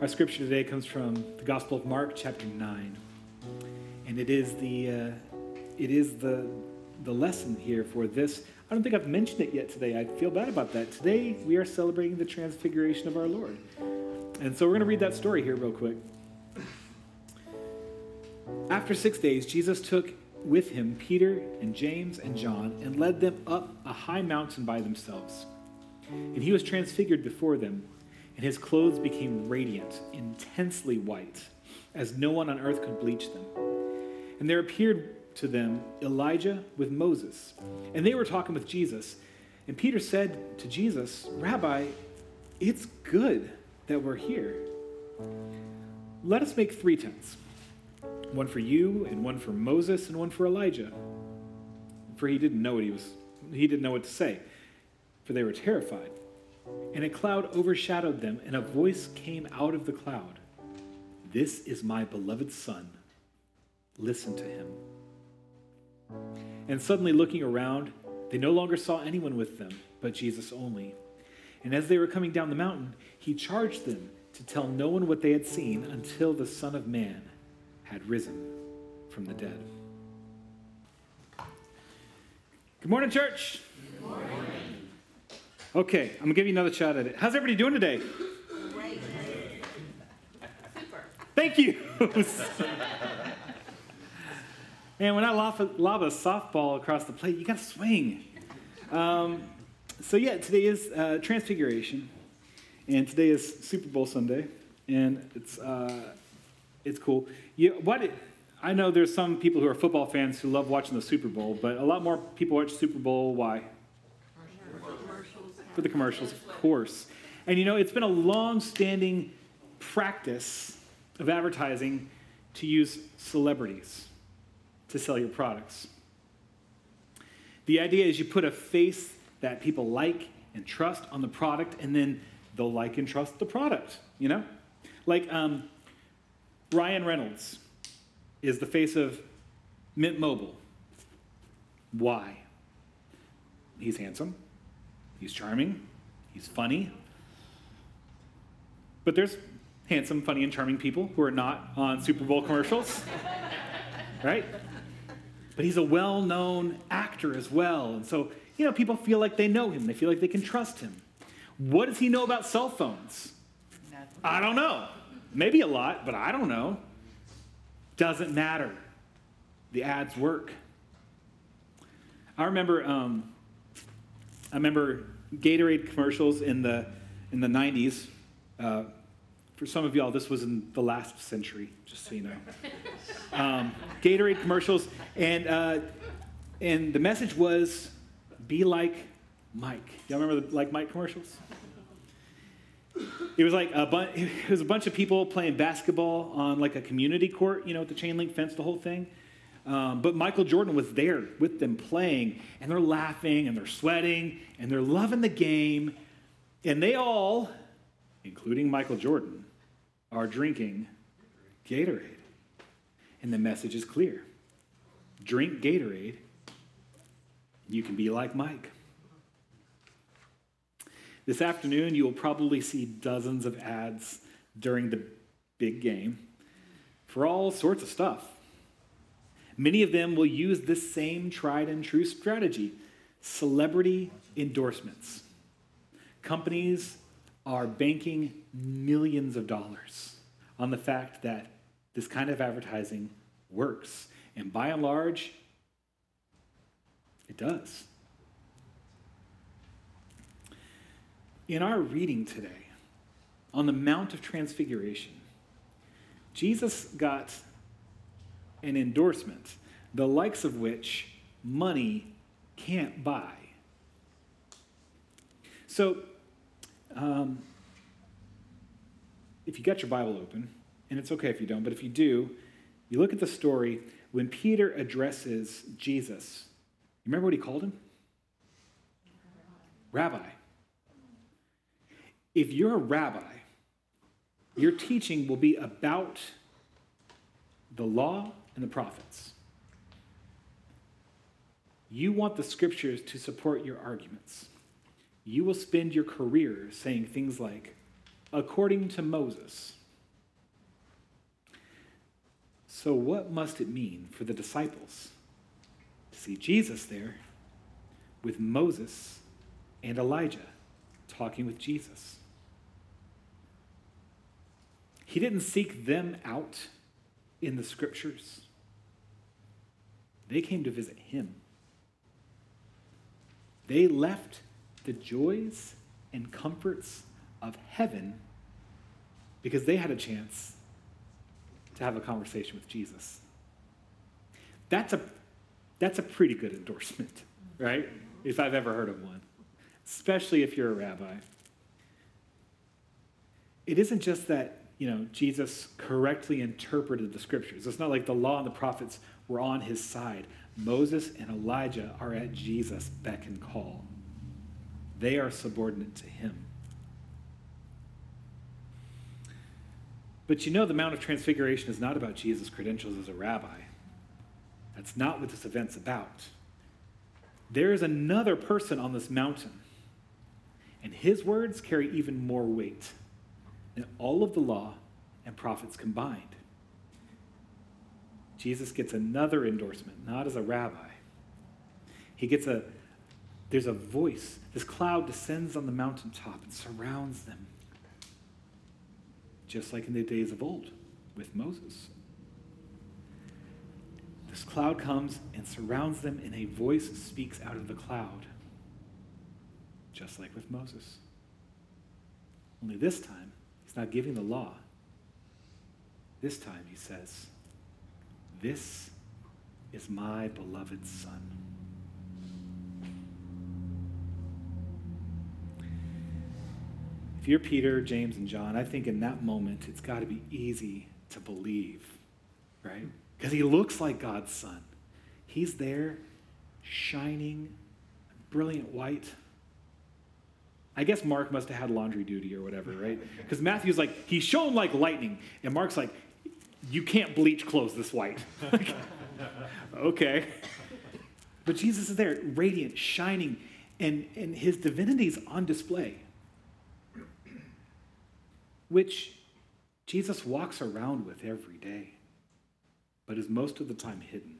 Our scripture today comes from the Gospel of Mark, chapter 9. And it is the, uh, it is the, the lesson here for this. I don't think I've mentioned it yet today. I feel bad about that. Today, we are celebrating the transfiguration of our Lord. And so we're going to read that story here, real quick. After six days, Jesus took with him Peter and James and John and led them up a high mountain by themselves. And he was transfigured before them, and his clothes became radiant, intensely white, as no one on earth could bleach them. And there appeared to them Elijah with Moses, and they were talking with Jesus. And Peter said to Jesus, Rabbi, it's good that we're here. Let us make three tents one for you, and one for Moses, and one for Elijah. For he didn't know what he was, he didn't know what to say, for they were terrified. And a cloud overshadowed them, and a voice came out of the cloud This is my beloved Son. Listen to him. And suddenly, looking around, they no longer saw anyone with them, but Jesus only. And as they were coming down the mountain, he charged them to tell no one what they had seen until the Son of Man had risen from the dead. Good morning, church. Good morning. Okay, I'm gonna give you another shot at it. How's everybody doing today? Great. Super. Thank you. Man, when I lob a, lob a, softball across the plate, you gotta swing. Um, so yeah, today is uh, Transfiguration, and today is Super Bowl Sunday, and it's uh, it's cool. You, what I know there's some people who are football fans who love watching the Super Bowl, but a lot more people watch Super Bowl. Why? For the commercials, of course. And you know, it's been a long-standing practice of advertising to use celebrities to sell your products. The idea is you put a face that people like and trust on the product, and then they'll like and trust the product. You know, like um, Ryan Reynolds is the face of Mint Mobile. Why? He's handsome, he's charming, he's funny. But there's handsome, funny, and charming people who are not on Super Bowl commercials, right? But he's a well known actor as well. And so, you know, people feel like they know him, they feel like they can trust him. What does he know about cell phones? I don't know. Maybe a lot, but I don't know. Doesn't matter. The ads work. I remember, um, I remember Gatorade commercials in the in the 90s. Uh, for some of y'all, this was in the last century, just so you know. Um, Gatorade commercials, and uh, and the message was, "Be like Mike." Y'all remember the like Mike commercials? It was like a bunch. It was a bunch of people playing basketball on like a community court, you know, with the chain link fence, the whole thing. Um, but Michael Jordan was there with them playing, and they're laughing and they're sweating and they're loving the game, and they all, including Michael Jordan, are drinking Gatorade. And the message is clear: drink Gatorade. You can be like Mike. This afternoon, you will probably see dozens of ads during the big game for all sorts of stuff. Many of them will use this same tried and true strategy celebrity endorsements. Companies are banking millions of dollars on the fact that this kind of advertising works. And by and large, it does. In our reading today, on the Mount of Transfiguration, Jesus got an endorsement, the likes of which money can't buy. So, um, if you got your Bible open, and it's okay if you don't, but if you do, you look at the story when Peter addresses Jesus. You remember what he called him? Rabbi if you're a rabbi, your teaching will be about the law and the prophets. You want the scriptures to support your arguments. You will spend your career saying things like, according to Moses, So, what must it mean for the disciples to see Jesus there with Moses and Elijah talking with Jesus? He didn't seek them out in the scriptures, they came to visit him. They left the joys and comforts of heaven because they had a chance to have a conversation with Jesus. That's a, that's a pretty good endorsement, right? If I've ever heard of one, especially if you're a rabbi. It isn't just that, you know, Jesus correctly interpreted the scriptures. It's not like the law and the prophets were on his side. Moses and Elijah are at Jesus' beck and call. They are subordinate to him. But you know, the Mount of Transfiguration is not about Jesus' credentials as a rabbi. That's not what this event's about. There is another person on this mountain, and his words carry even more weight than all of the law and prophets combined. Jesus gets another endorsement, not as a rabbi. He gets a, there's a voice. This cloud descends on the mountaintop and surrounds them just like in the days of old with Moses. This cloud comes and surrounds them, and a voice speaks out of the cloud, just like with Moses. Only this time, he's not giving the law. This time, he says, This is my beloved Son. If you're Peter, James, and John, I think in that moment it's got to be easy to believe, right? Because he looks like God's son. He's there, shining, brilliant white. I guess Mark must have had laundry duty or whatever, right? Because Matthew's like, he shone like lightning. And Mark's like, you can't bleach clothes this white. okay. But Jesus is there, radiant, shining, and, and his divinity is on display which Jesus walks around with every day, but is most of the time hidden.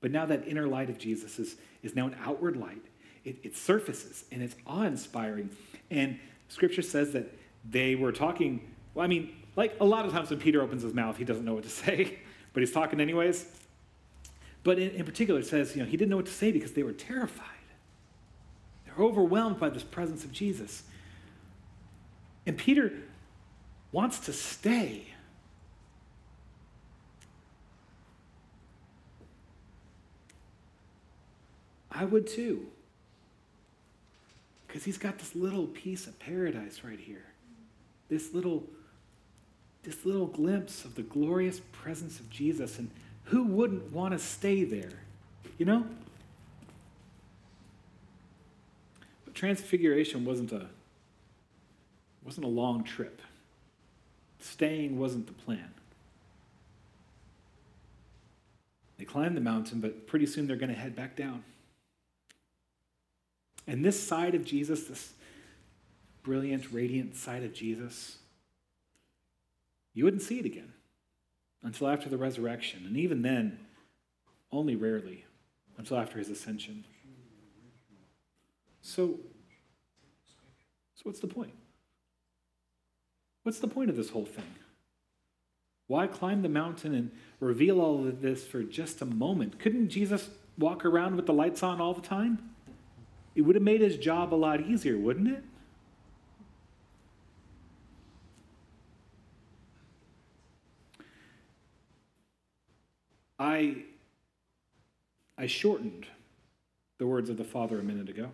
But now that inner light of Jesus is, is now an outward light. It, it surfaces and it's awe inspiring. And scripture says that they were talking, well, I mean, like a lot of times when Peter opens his mouth, he doesn't know what to say, but he's talking anyways. But in, in particular, it says, you know, he didn't know what to say because they were terrified. They're overwhelmed by this presence of Jesus. And Peter wants to stay. I would too. Because he's got this little piece of paradise right here. This little, this little glimpse of the glorious presence of Jesus. And who wouldn't want to stay there? You know? But transfiguration wasn't a wasn't a long trip. Staying wasn't the plan. They climb the mountain, but pretty soon they're going to head back down. And this side of Jesus, this brilliant, radiant side of Jesus, you wouldn't see it again until after the resurrection. And even then, only rarely until after his ascension. So, so what's the point? What's the point of this whole thing? Why climb the mountain and reveal all of this for just a moment? Couldn't Jesus walk around with the lights on all the time? It would have made his job a lot easier, wouldn't it? I, I shortened the words of the Father a minute ago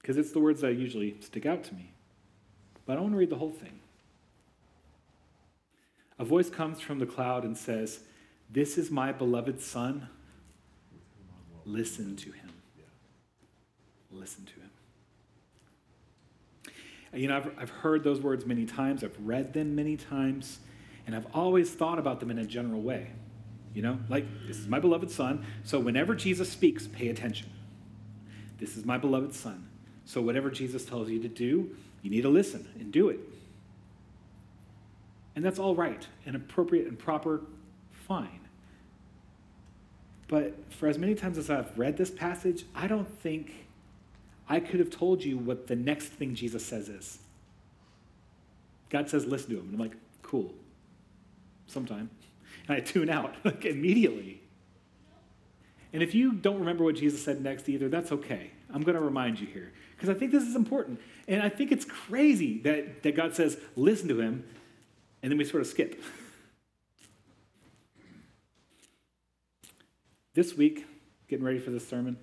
because it's the words that usually stick out to me. But I want to read the whole thing. A voice comes from the cloud and says, This is my beloved Son. Listen to him. Listen to him. You know, I've, I've heard those words many times, I've read them many times, and I've always thought about them in a general way. You know, like, this is my beloved Son, so whenever Jesus speaks, pay attention. This is my beloved Son. So whatever Jesus tells you to do, you need to listen and do it. And that's all right and appropriate and proper, fine. But for as many times as I've read this passage, I don't think I could have told you what the next thing Jesus says is. God says, listen to him. And I'm like, cool. Sometime. And I tune out like immediately. And if you don't remember what Jesus said next either, that's okay. I'm going to remind you here because I think this is important. And I think it's crazy that, that God says, listen to him, and then we sort of skip. this week, getting ready for this sermon,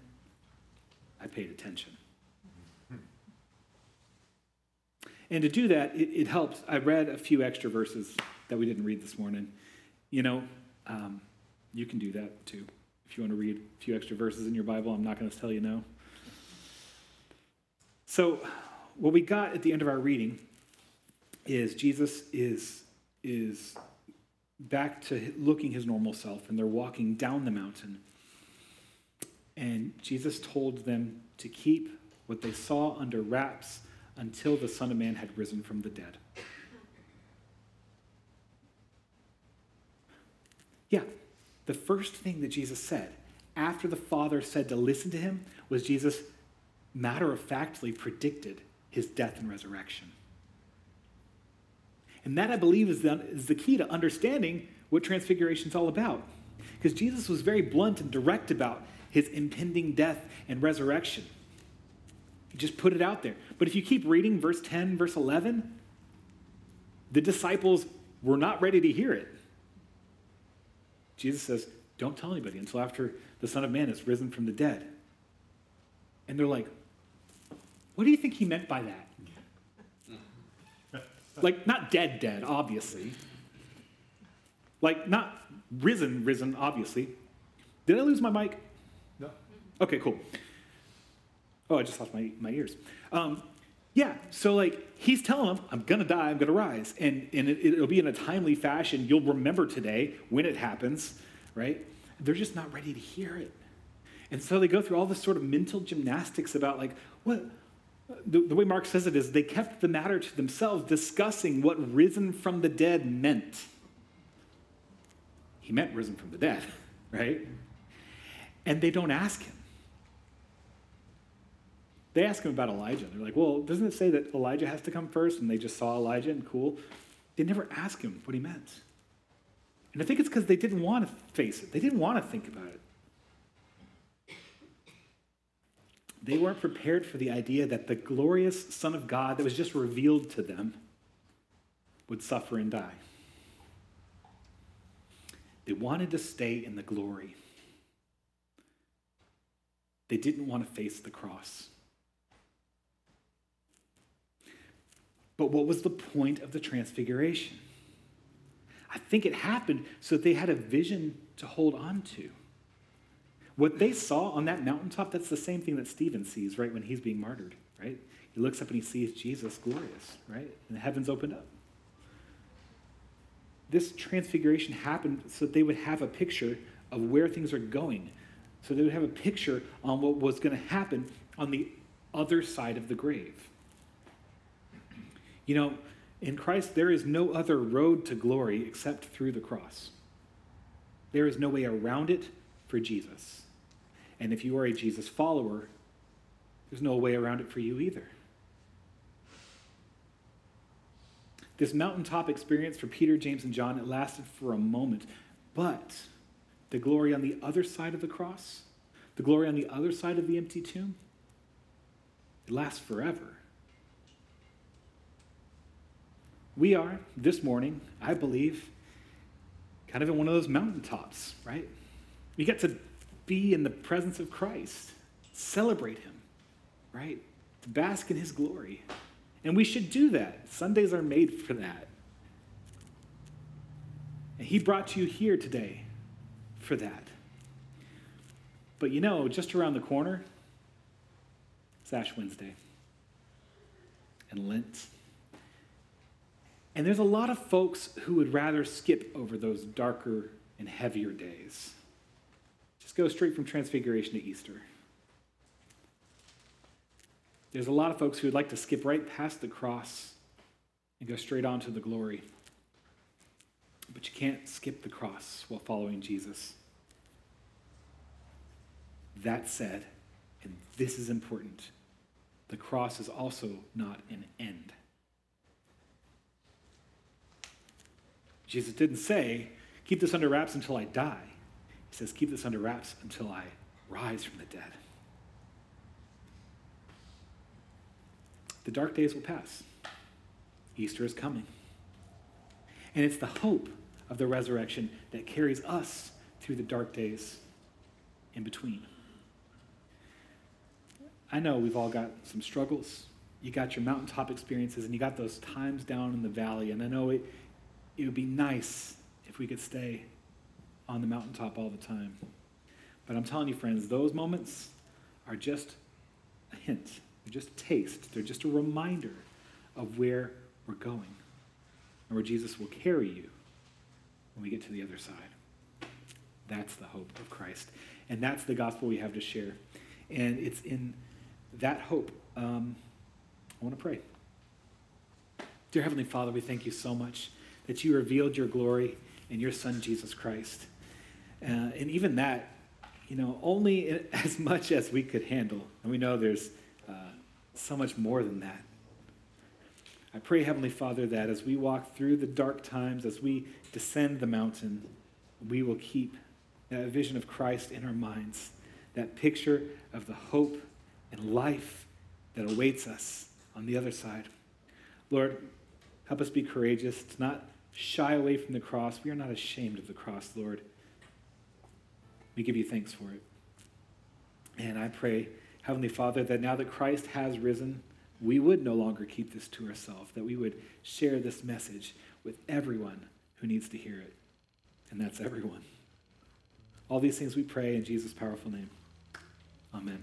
I paid attention. And to do that, it, it helps. I read a few extra verses that we didn't read this morning. You know, um, you can do that too. If you want to read a few extra verses in your Bible, I'm not going to tell you no. So, what we got at the end of our reading is Jesus is, is back to looking his normal self, and they're walking down the mountain. And Jesus told them to keep what they saw under wraps until the Son of Man had risen from the dead. Yeah, the first thing that Jesus said after the Father said to listen to him was Jesus matter of factly predicted his death and resurrection. And that, I believe, is the, is the key to understanding what transfiguration is all about. Because Jesus was very blunt and direct about his impending death and resurrection. He just put it out there. But if you keep reading verse 10, verse 11, the disciples were not ready to hear it. Jesus says, Don't tell anybody until after the Son of Man has risen from the dead. And they're like, what do you think he meant by that? like, not dead, dead, obviously. Like, not risen, risen, obviously. Did I lose my mic? No. Okay, cool. Oh, I just lost my, my ears. Um, yeah, so like he's telling them, I'm gonna die, I'm gonna rise. And, and it, it'll be in a timely fashion. You'll remember today when it happens, right? They're just not ready to hear it. And so they go through all this sort of mental gymnastics about like, what, the, the way Mark says it is they kept the matter to themselves, discussing what risen from the dead meant. He meant risen from the dead, right? And they don't ask him. They ask him about Elijah. They're like, well, doesn't it say that Elijah has to come first? And they just saw Elijah and cool. They never ask him what he meant. And I think it's because they didn't want to face it, they didn't want to think about it. They weren't prepared for the idea that the glorious Son of God that was just revealed to them would suffer and die. They wanted to stay in the glory. They didn't want to face the cross. But what was the point of the transfiguration? I think it happened so that they had a vision to hold on to. What they saw on that mountaintop, that's the same thing that Stephen sees right when he's being martyred, right? He looks up and he sees Jesus glorious, right? And the heavens opened up. This transfiguration happened so that they would have a picture of where things are going. So they would have a picture on what was going to happen on the other side of the grave. You know, in Christ, there is no other road to glory except through the cross. There is no way around it for Jesus. And if you are a Jesus follower, there's no way around it for you either. This mountaintop experience for Peter, James, and John, it lasted for a moment. But the glory on the other side of the cross, the glory on the other side of the empty tomb, it lasts forever. We are, this morning, I believe, kind of in one of those mountaintops, right? We get to be in the presence of Christ, celebrate Him, right? To bask in His glory. And we should do that. Sundays are made for that. And He brought you here today for that. But you know, just around the corner, it's Ash Wednesday and Lent. And there's a lot of folks who would rather skip over those darker and heavier days. Just go straight from Transfiguration to Easter. There's a lot of folks who would like to skip right past the cross and go straight on to the glory. But you can't skip the cross while following Jesus. That said, and this is important, the cross is also not an end. Jesus didn't say, keep this under wraps until I die. He says, keep this under wraps until I rise from the dead. The dark days will pass. Easter is coming. And it's the hope of the resurrection that carries us through the dark days in between. I know we've all got some struggles. You got your mountaintop experiences and you got those times down in the valley. And I know it, it would be nice if we could stay on the mountaintop all the time. But I'm telling you, friends, those moments are just a hint. They're just a taste. They're just a reminder of where we're going and where Jesus will carry you when we get to the other side. That's the hope of Christ. And that's the gospel we have to share. And it's in that hope. Um, I want to pray. Dear Heavenly Father, we thank you so much that you revealed your glory in your Son, Jesus Christ. Uh, and even that, you know, only as much as we could handle. And we know there's uh, so much more than that. I pray, Heavenly Father, that as we walk through the dark times, as we descend the mountain, we will keep that vision of Christ in our minds, that picture of the hope and life that awaits us on the other side. Lord, help us be courageous, to not shy away from the cross. We are not ashamed of the cross, Lord. We give you thanks for it. And I pray, Heavenly Father, that now that Christ has risen, we would no longer keep this to ourselves, that we would share this message with everyone who needs to hear it. And that's everyone. All these things we pray in Jesus' powerful name. Amen.